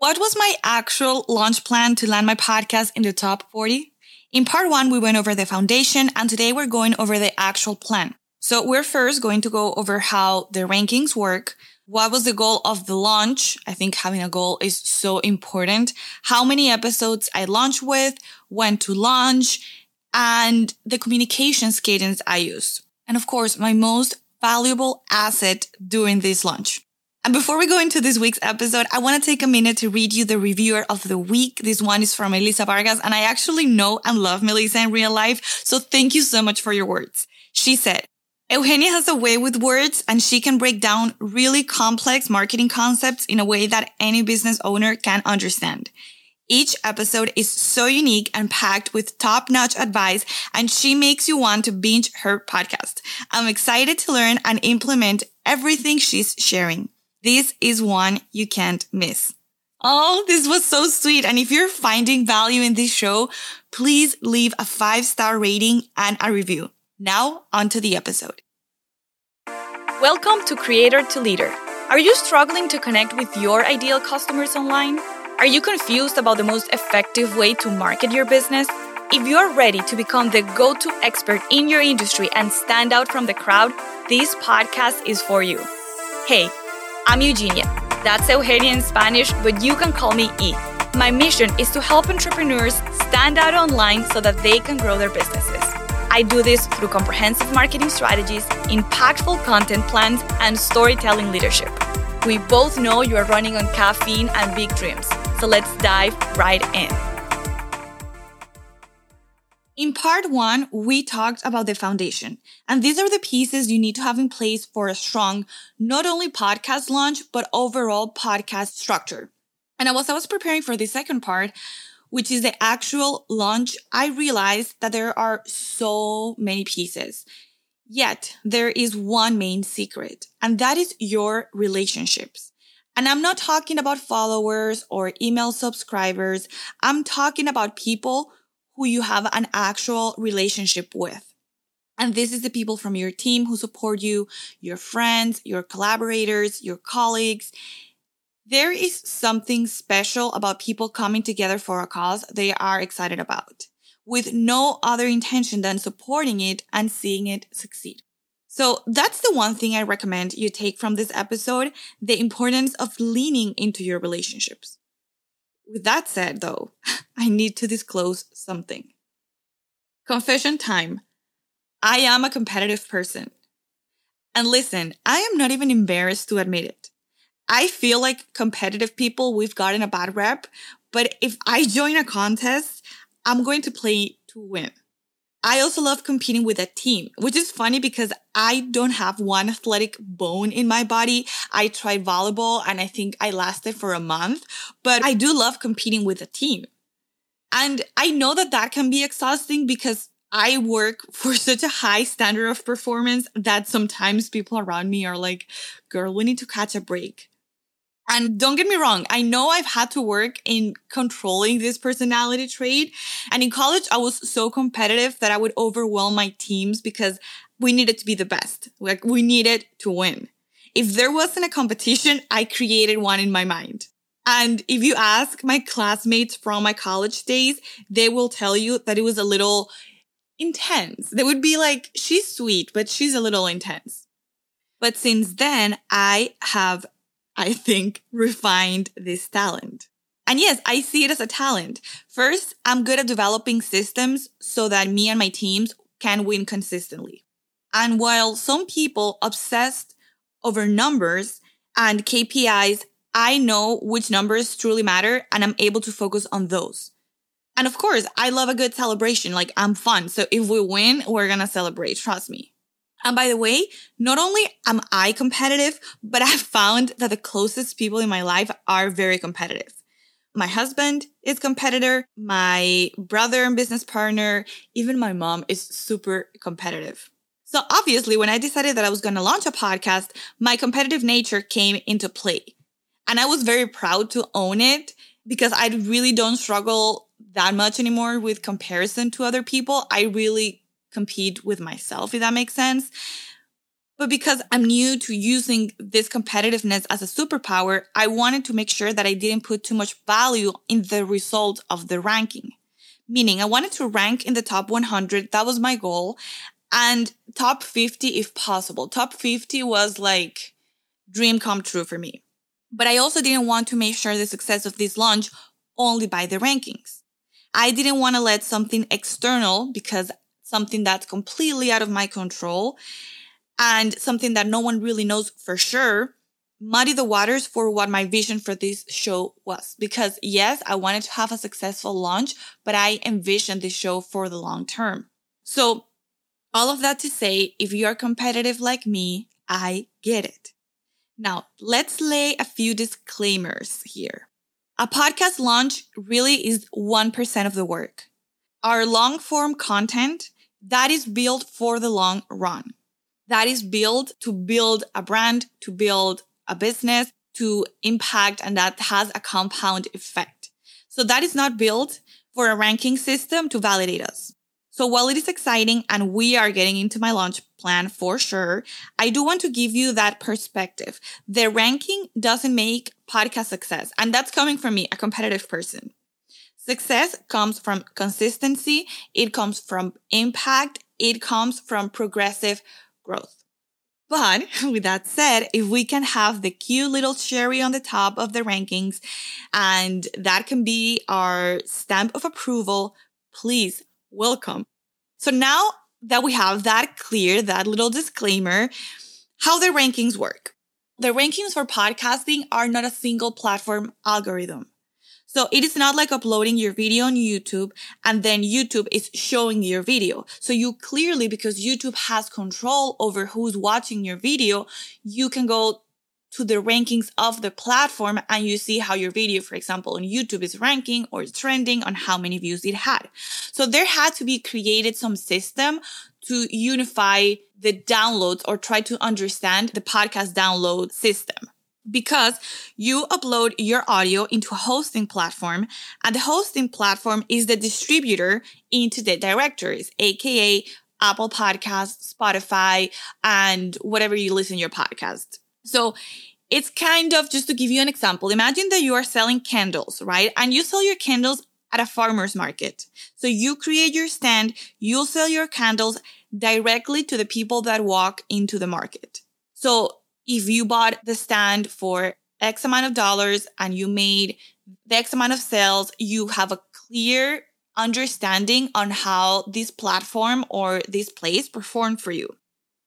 What was my actual launch plan to land my podcast in the top 40? In part one, we went over the foundation and today we're going over the actual plan. So we're first going to go over how the rankings work. What was the goal of the launch? I think having a goal is so important. How many episodes I launch with, when to launch, and the communications cadence I used. And of course, my most valuable asset during this launch. And before we go into this week's episode, I want to take a minute to read you the reviewer of the week. This one is from Melissa Vargas, and I actually know and love Melissa in real life. So thank you so much for your words. She said, Eugenia has a way with words and she can break down really complex marketing concepts in a way that any business owner can understand. Each episode is so unique and packed with top notch advice, and she makes you want to binge her podcast. I'm excited to learn and implement everything she's sharing. This is one you can't miss. Oh, this was so sweet. And if you're finding value in this show, please leave a five star rating and a review. Now, onto the episode. Welcome to Creator to Leader. Are you struggling to connect with your ideal customers online? Are you confused about the most effective way to market your business? If you're ready to become the go to expert in your industry and stand out from the crowd, this podcast is for you. Hey, I'm Eugenia. That's Eugenia in Spanish, but you can call me E. My mission is to help entrepreneurs stand out online so that they can grow their businesses. I do this through comprehensive marketing strategies, impactful content plans, and storytelling leadership. We both know you are running on caffeine and big dreams, so let's dive right in. In part one, we talked about the foundation, and these are the pieces you need to have in place for a strong, not only podcast launch, but overall podcast structure. And as I was preparing for the second part, which is the actual launch, I realized that there are so many pieces. Yet there is one main secret, and that is your relationships. And I'm not talking about followers or email subscribers. I'm talking about people who you have an actual relationship with. And this is the people from your team who support you, your friends, your collaborators, your colleagues. There is something special about people coming together for a cause they are excited about with no other intention than supporting it and seeing it succeed. So that's the one thing I recommend you take from this episode, the importance of leaning into your relationships. With that said, though, I need to disclose something. Confession time. I am a competitive person. And listen, I am not even embarrassed to admit it. I feel like competitive people, we've gotten a bad rep, but if I join a contest, I'm going to play to win. I also love competing with a team, which is funny because I don't have one athletic bone in my body. I tried volleyball and I think I lasted for a month, but I do love competing with a team. And I know that that can be exhausting because I work for such a high standard of performance that sometimes people around me are like, girl, we need to catch a break. And don't get me wrong, I know I've had to work in controlling this personality trait. And in college, I was so competitive that I would overwhelm my teams because we needed to be the best. Like we needed to win. If there wasn't a competition, I created one in my mind. And if you ask my classmates from my college days, they will tell you that it was a little intense. They would be like, she's sweet, but she's a little intense. But since then, I have I think, refined this talent. And yes, I see it as a talent. First, I'm good at developing systems so that me and my teams can win consistently. And while some people obsessed over numbers and KPIs, I know which numbers truly matter and I'm able to focus on those. And of course, I love a good celebration. Like I'm fun. So if we win, we're going to celebrate. Trust me. And by the way, not only am I competitive, but I've found that the closest people in my life are very competitive. My husband is competitor. My brother and business partner, even my mom is super competitive. So obviously, when I decided that I was going to launch a podcast, my competitive nature came into play. And I was very proud to own it because I really don't struggle that much anymore with comparison to other people. I really compete with myself, if that makes sense. But because I'm new to using this competitiveness as a superpower, I wanted to make sure that I didn't put too much value in the result of the ranking. Meaning I wanted to rank in the top 100. That was my goal. And top 50 if possible. Top 50 was like dream come true for me. But I also didn't want to make sure the success of this launch only by the rankings. I didn't want to let something external because something that's completely out of my control and something that no one really knows for sure muddy the waters for what my vision for this show was. Because yes, I wanted to have a successful launch, but I envisioned this show for the long term. So all of that to say, if you are competitive like me, I get it. Now let's lay a few disclaimers here. A podcast launch really is 1% of the work. Our long form content that is built for the long run that is built to build a brand, to build a business, to impact, and that has a compound effect. So that is not built for a ranking system to validate us. So while it is exciting and we are getting into my launch plan for sure, I do want to give you that perspective. The ranking doesn't make podcast success. And that's coming from me, a competitive person. Success comes from consistency. It comes from impact. It comes from progressive growth. But with that said, if we can have the cute little cherry on the top of the rankings and that can be our stamp of approval, please welcome. So now that we have that clear, that little disclaimer, how the rankings work. The rankings for podcasting are not a single platform algorithm. So it is not like uploading your video on YouTube and then YouTube is showing your video. So you clearly, because YouTube has control over who's watching your video, you can go to the rankings of the platform and you see how your video, for example, on YouTube is ranking or trending on how many views it had. So there had to be created some system to unify the downloads or try to understand the podcast download system because you upload your audio into a hosting platform and the hosting platform is the distributor into the directories, aka Apple Podcasts, Spotify, and whatever you listen your podcast. So it's kind of just to give you an example. Imagine that you are selling candles, right? And you sell your candles at a farmer's market. So you create your stand, you'll sell your candles directly to the people that walk into the market. So if you bought the stand for X amount of dollars and you made the X amount of sales, you have a clear understanding on how this platform or this place performed for you.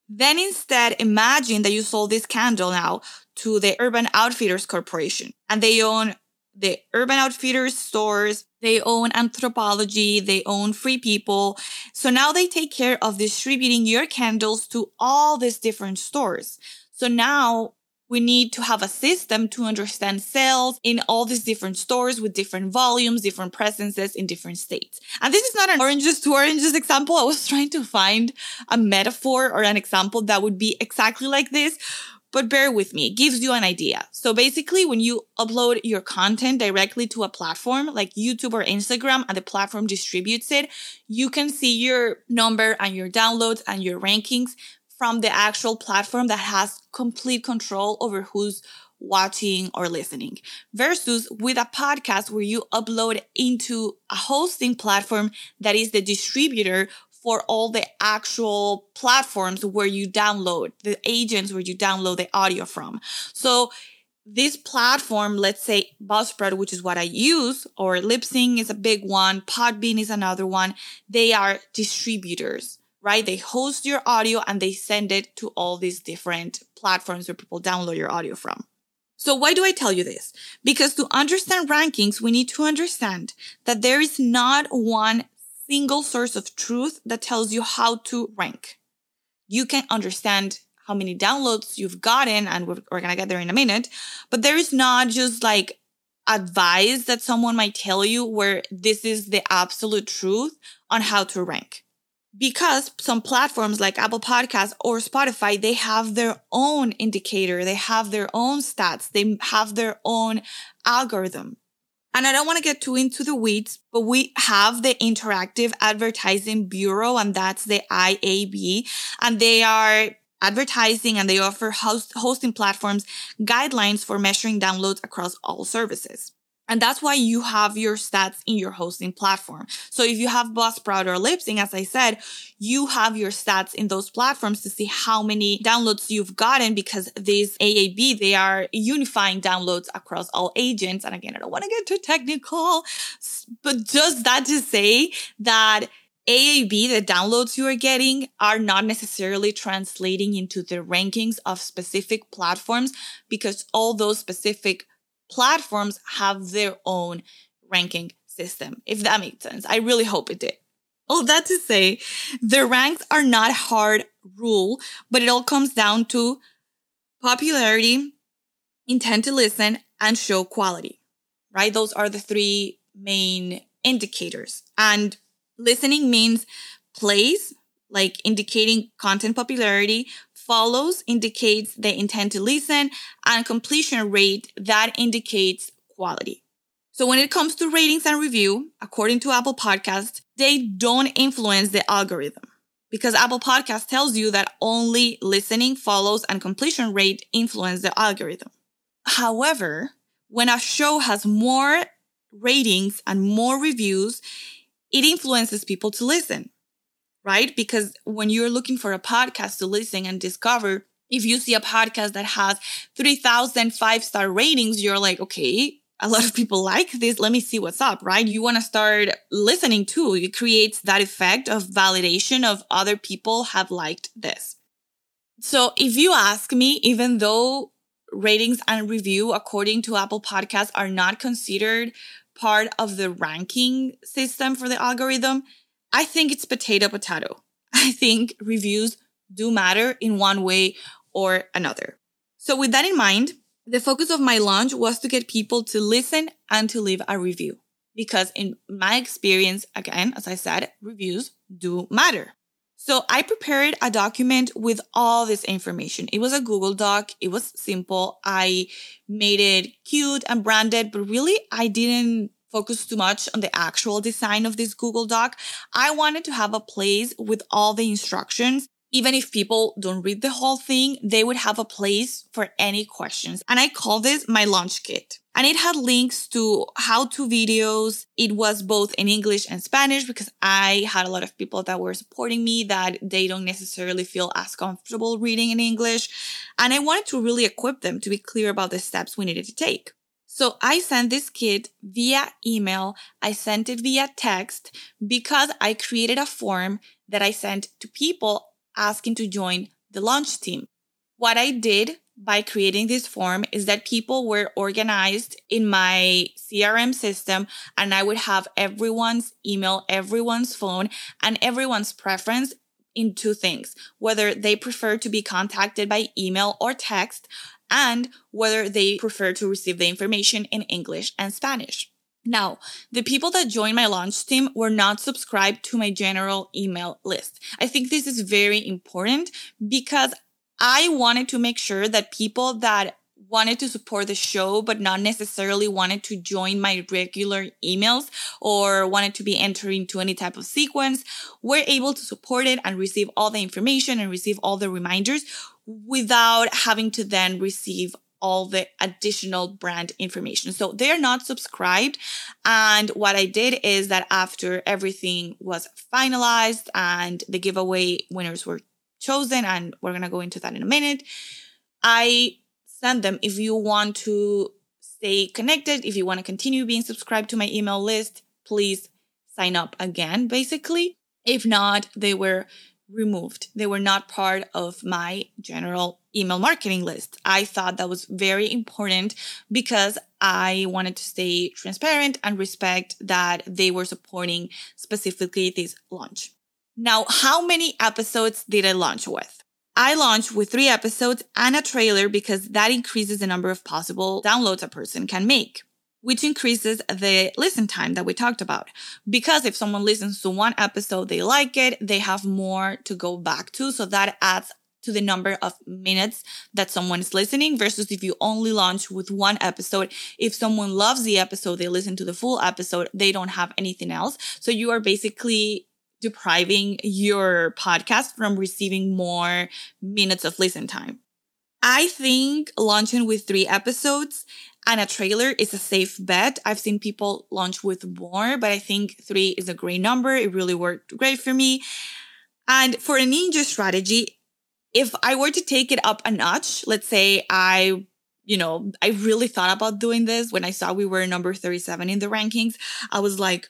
Then instead, imagine that you sold this candle now to the Urban Outfitters Corporation and they own the Urban Outfitters stores. They own Anthropologie. They own Free People. So now they take care of distributing your candles to all these different stores. So now we need to have a system to understand sales in all these different stores with different volumes, different presences in different states. And this is not an oranges to oranges example. I was trying to find a metaphor or an example that would be exactly like this. But bear with me, it gives you an idea. So basically, when you upload your content directly to a platform like YouTube or Instagram and the platform distributes it, you can see your number and your downloads and your rankings from the actual platform that has complete control over who's watching or listening versus with a podcast where you upload into a hosting platform that is the distributor for all the actual platforms where you download the agents where you download the audio from. So this platform, let's say Buzzsprout, which is what I use, or Libsyn is a big one, Podbean is another one. They are distributors right? They host your audio and they send it to all these different platforms where people download your audio from. So why do I tell you this? Because to understand rankings, we need to understand that there is not one single source of truth that tells you how to rank. You can understand how many downloads you've gotten, and we're, we're gonna get there in a minute, but there is not just like advice that someone might tell you where this is the absolute truth on how to rank because some platforms like Apple Podcasts or Spotify, they have their own indicator, they have their own stats, they have their own algorithm. And I don't want to get too into the weeds, but we have the Interactive Advertising Bureau, and that's the IAB, and they are advertising and they offer host- hosting platforms guidelines for measuring downloads across all services. And that's why you have your stats in your hosting platform. So if you have Buzzsprout or Libsyn, as I said, you have your stats in those platforms to see how many downloads you've gotten because these AAB, they are unifying downloads across all agents. And again, I don't want to get too technical, but just that to say that AAB, the downloads you are getting are not necessarily translating into the rankings of specific platforms because all those specific platforms have their own ranking system, if that makes sense. I really hope it did. All that to say, the ranks are not hard rule, but it all comes down to popularity, intent to listen, and show quality, right? Those are the three main indicators. And listening means plays, like indicating content popularity, follows indicates the intent to listen and completion rate that indicates quality. So when it comes to ratings and review, according to Apple Podcast, they don't influence the algorithm because Apple Podcast tells you that only listening, follows, and completion rate influence the algorithm. However, when a show has more ratings and more reviews, it influences people to listen right? Because when you're looking for a podcast to listen and discover, if you see a podcast that has 3,000 five star ratings, you're like, okay, a lot of people like this. Let me see what's up, right? You want to start listening too. It creates that effect of validation of other people have liked this. So if you ask me, even though ratings and review according to Apple Podcasts are not considered part of the ranking system for the algorithm, I think it's potato potato. I think reviews do matter in one way or another. So with that in mind, the focus of my launch was to get people to listen and to leave a review. Because in my experience, again, as I said, reviews do matter. So I prepared a document with all this information. It was a Google Doc. It was simple. I made it cute and branded, but really I didn't focus too much on the actual design of this Google Doc. I wanted to have a place with all the instructions. Even if people don't read the whole thing, they would have a place for any questions. And I call this my launch kit. And it had links to how to videos. It was both in English and Spanish because I had a lot of people that were supporting me that they don't necessarily feel as comfortable reading in English. And I wanted to really equip them to be clear about the steps we needed to take. So I sent this kit via email. I sent it via text because I created a form that I sent to people asking to join the launch team. What I did by creating this form is that people were organized in my CRM system and I would have everyone's email, everyone's phone and everyone's preference in two things, whether they prefer to be contacted by email or text and whether they prefer to receive the information in English and Spanish. Now, the people that joined my launch team were not subscribed to my general email list. I think this is very important because I wanted to make sure that people that wanted to support the show, but not necessarily wanted to join my regular emails or wanted to be entered into any type of sequence were able to support it and receive all the information and receive all the reminders without having to then receive all the additional brand information. So they're not subscribed. And what I did is that after everything was finalized and the giveaway winners were chosen, and we're going to go into that in a minute, I sent them if you want to stay connected, if you want to continue being subscribed to my email list, please sign up again, basically. If not, they were removed. They were not part of my general email marketing list. I thought that was very important because I wanted to stay transparent and respect that they were supporting specifically this launch. Now, how many episodes did I launch with? I launched with three episodes and a trailer because that increases the number of possible downloads a person can make which increases the listen time that we talked about. Because if someone listens to one episode, they like it, they have more to go back to. So that adds to the number of minutes that someone is listening versus if you only launch with one episode. If someone loves the episode, they listen to the full episode, they don't have anything else. So you are basically depriving your podcast from receiving more minutes of listen time. I think launching with three episodes and a trailer is a safe bet. I've seen people launch with more, but I think three is a great number. It really worked great for me. And for a ninja strategy, if I were to take it up a notch, let's say I, you know, I really thought about doing this when I saw we were number 37 in the rankings. I was like,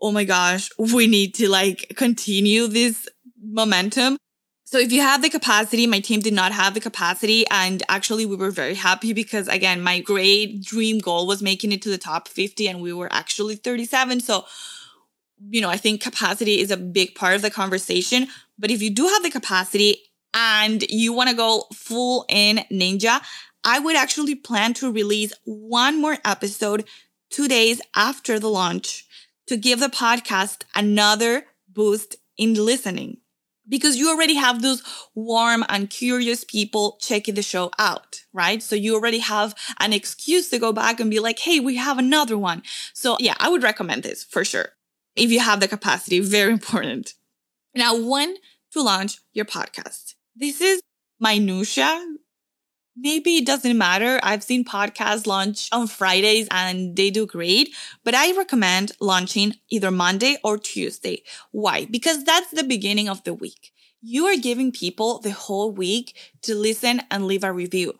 oh my gosh, we need to like continue this momentum. So if you have the capacity, my team did not have the capacity. And actually we were very happy because again, my great dream goal was making it to the top 50 and we were actually 37. So, you know, I think capacity is a big part of the conversation. But if you do have the capacity and you want to go full in ninja, I would actually plan to release one more episode two days after the launch to give the podcast another boost in listening because you already have those warm and curious people checking the show out, right? So you already have an excuse to go back and be like, Hey, we have another one. So yeah, I would recommend this for sure. If you have the capacity, very important. Now, when to launch your podcast. This is minutia maybe it doesn't matter. I've seen podcasts launch on Fridays and they do great, but I recommend launching either Monday or Tuesday. Why? Because that's the beginning of the week. You are giving people the whole week to listen and leave a review.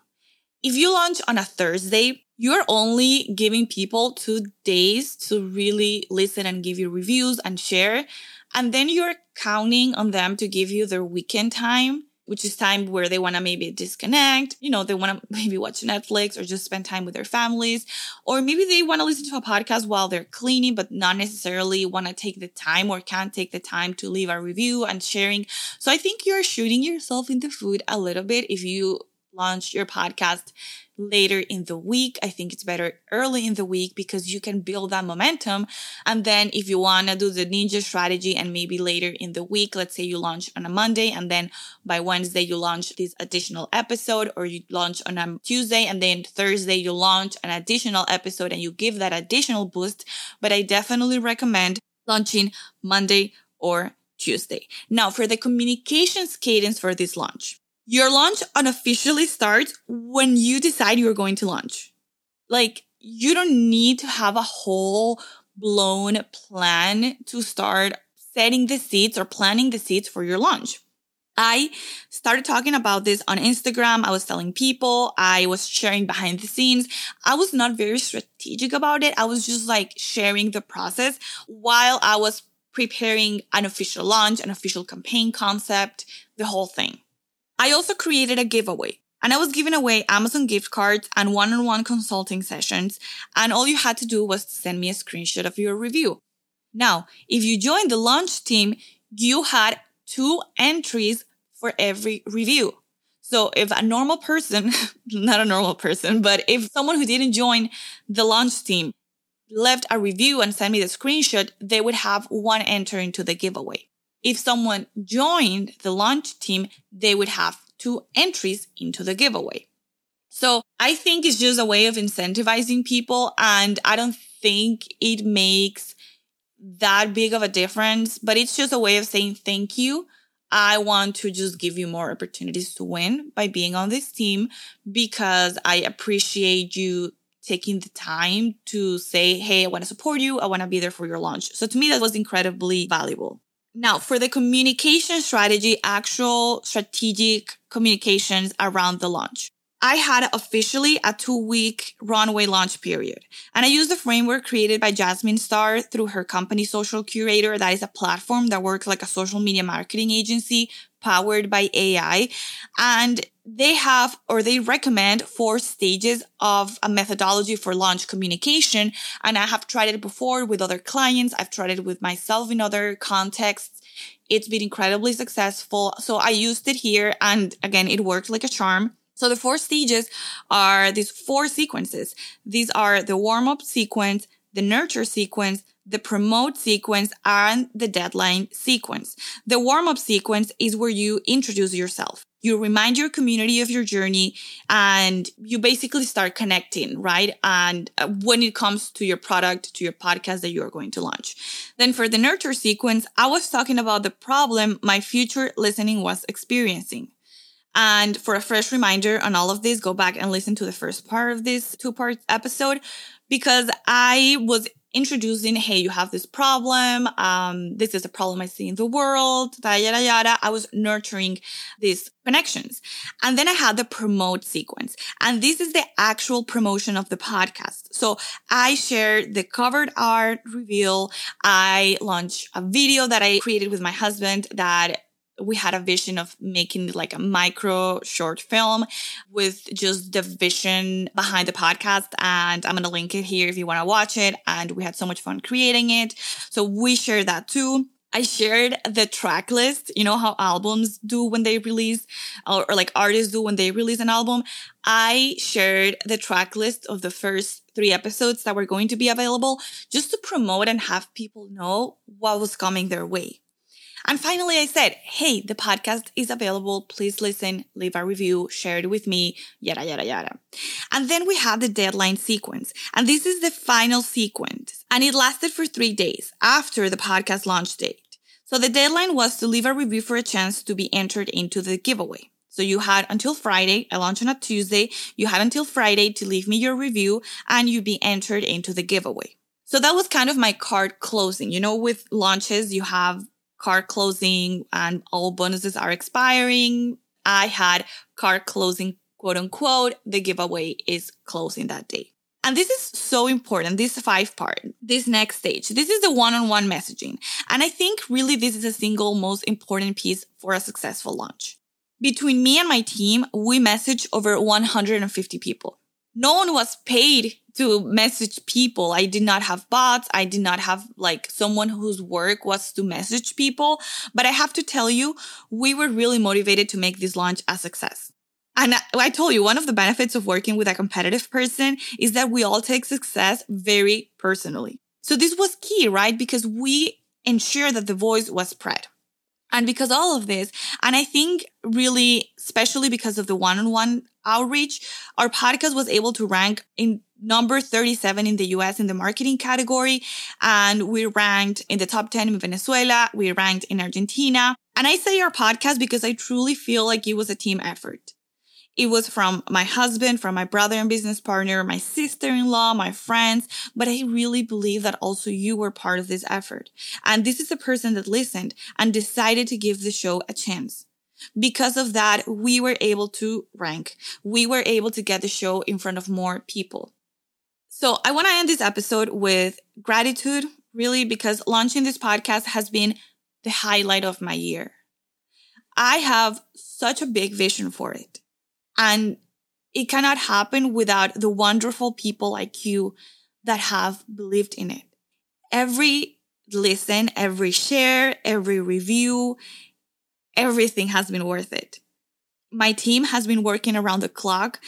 If you launch on a Thursday, you're only giving people two days to really listen and give you reviews and share. And then you're counting on them to give you their weekend time which is time where they want to maybe disconnect. You know, they want to maybe watch Netflix or just spend time with their families. Or maybe they want to listen to a podcast while they're cleaning, but not necessarily want to take the time or can't take the time to leave a review and sharing. So I think you're shooting yourself in the foot a little bit if you launch your podcast later in the week. I think it's better early in the week because you can build that momentum. And then if you want to do the ninja strategy and maybe later in the week, let's say you launch on a Monday and then by Wednesday you launch this additional episode or you launch on a Tuesday and then Thursday you launch an additional episode and you give that additional boost. But I definitely recommend launching Monday or Tuesday. Now for the communications cadence for this launch. Your launch unofficially starts when you decide you're going to launch. Like, you don't need to have a whole blown plan to start setting the seats or planning the seats for your launch. I started talking about this on Instagram. I was telling people, I was sharing behind the scenes. I was not very strategic about it. I was just like sharing the process while I was preparing an official launch, an official campaign concept, the whole thing. I also created a giveaway and I was giving away Amazon gift cards and one-on-one consulting sessions. And all you had to do was send me a screenshot of your review. Now, if you joined the launch team, you had two entries for every review. So if a normal person, not a normal person, but if someone who didn't join the launch team left a review and sent me the screenshot, they would have one enter into the giveaway if someone joined the launch team, they would have two entries into the giveaway. So I think it's just a way of incentivizing people. And I don't think it makes that big of a difference, but it's just a way of saying thank you. I want to just give you more opportunities to win by being on this team because I appreciate you taking the time to say, Hey, I want to support you. I want to be there for your launch. So to me, that was incredibly valuable. Now, for the communication strategy, actual strategic communications around the launch. I had officially a two week runway launch period. And I used the framework created by Jasmine Star through her company Social Curator. That is a platform that works like a social media marketing agency powered by AI. And they have or they recommend four stages of a methodology for launch communication. And I have tried it before with other clients. I've tried it with myself in other contexts. It's been incredibly successful. So I used it here and again, it worked like a charm. So the four stages are these four sequences. These are the warm up sequence, the nurture sequence, the promote sequence and the deadline sequence. The warm up sequence is where you introduce yourself. you remind your community of your journey and you basically start connecting, right? And uh, when it comes to your product, to your podcast that you are going to launch. Then for the nurture sequence, I was talking about the problem my future listening was experiencing. And for a fresh reminder on all of this, go back and listen to the first part of this two part episode because I was introducing, hey, you have this problem. Um, this is a problem I see in the world, yada, yada, yada. I was nurturing these connections. And then I had the promote sequence. And this is the actual promotion of the podcast. So I shared the covered art reveal. I launched a video that I created with my husband that we had a vision of making like a micro short film with just the vision behind the podcast. And I'm going to link it here if you want to watch it. And we had so much fun creating it. So we shared that too. I shared the track list. You know how albums do when they release or, or, like artists do when they release an album. I shared the track list of the first three episodes that were going to be available just to promote and have people know what was coming their way. And finally, I said, Hey, the podcast is available. Please listen, leave a review, share it with me, yada, yada, yada. And then we had the deadline sequence. And this is the final sequence. And it lasted for three days after the podcast launch date. So the deadline was to leave a review for a chance to be entered into the giveaway. So you had until Friday. I launched on a Tuesday. You had until Friday to leave me your review and you'd be entered into the giveaway. So that was kind of my card closing. You know, with launches, you have card closing and all bonuses are expiring. I had card closing, quote unquote. The giveaway is closing that day. And this is so important. This five part, this next stage, this is the one on one messaging. And I think really this is a single most important piece for a successful launch. Between me and my team, we message over 150 people. No one was paid to message people. I did not have bots. I did not have like someone whose work was to message people. But I have to tell you, we were really motivated to make this launch a success. And I told you, one of the benefits of working with a competitive person is that we all take success very personally. So this was key, right? Because we ensure that the voice was spread. And because all of this, and I think really, especially because of the one-on-one outreach, our podcast was able to rank in number 37 in the US in the marketing category. And we ranked in the top 10 in Venezuela. We ranked in Argentina. And I say our podcast because I truly feel like it was a team effort. It was from my husband, from my brother and business partner, my sister-in-law, my friends, but I really believe that also you were part of this effort. And this is the person that listened and decided to give the show a chance. Because of that, we were able to rank. We were able to get the show in front of more people. So I want to end this episode with gratitude, really, because launching this podcast has been the highlight of my year. I have such a big vision for it. And it cannot happen without the wonderful people like you that have believed in it. Every listen, every share, every review, everything has been worth it. My team has been working around the clock,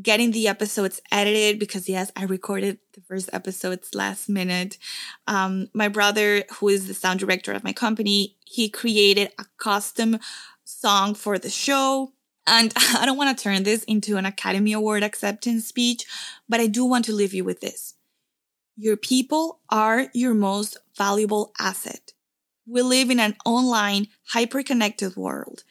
getting the episodes edited because yes, I recorded the first episodes last minute. Um, my brother, who is the sound director of my company, he created a custom song for the show. And I don't want to turn this into an Academy Award acceptance speech, but I do want to leave you with this. Your people are your most valuable asset. We live in an online, hyper connected world.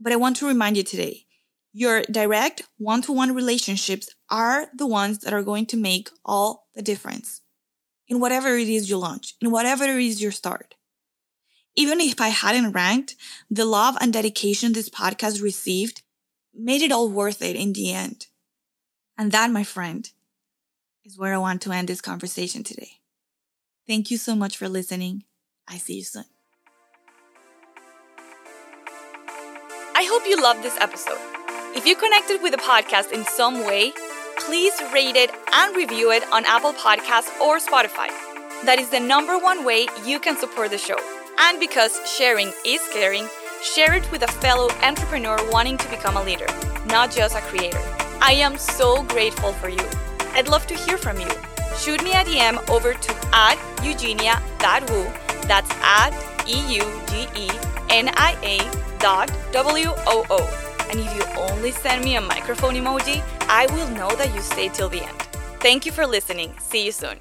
But I want to remind you today your direct one to one relationships are the ones that are going to make all the difference in whatever it is you launch, in whatever it is you start. Even if I hadn't ranked, the love and dedication this podcast received made it all worth it in the end. And that, my friend, is where I want to end this conversation today. Thank you so much for listening. I see you soon. I hope you loved this episode. If you connected with the podcast in some way, please rate it and review it on Apple Podcasts or Spotify. That is the number one way you can support the show. And because sharing is caring, share it with a fellow entrepreneur wanting to become a leader, not just a creator. I am so grateful for you. I'd love to hear from you. Shoot me a DM over to at eugenia.woo. That's at E U G E N I A dot W O O. And if you only send me a microphone emoji, I will know that you stayed till the end. Thank you for listening. See you soon.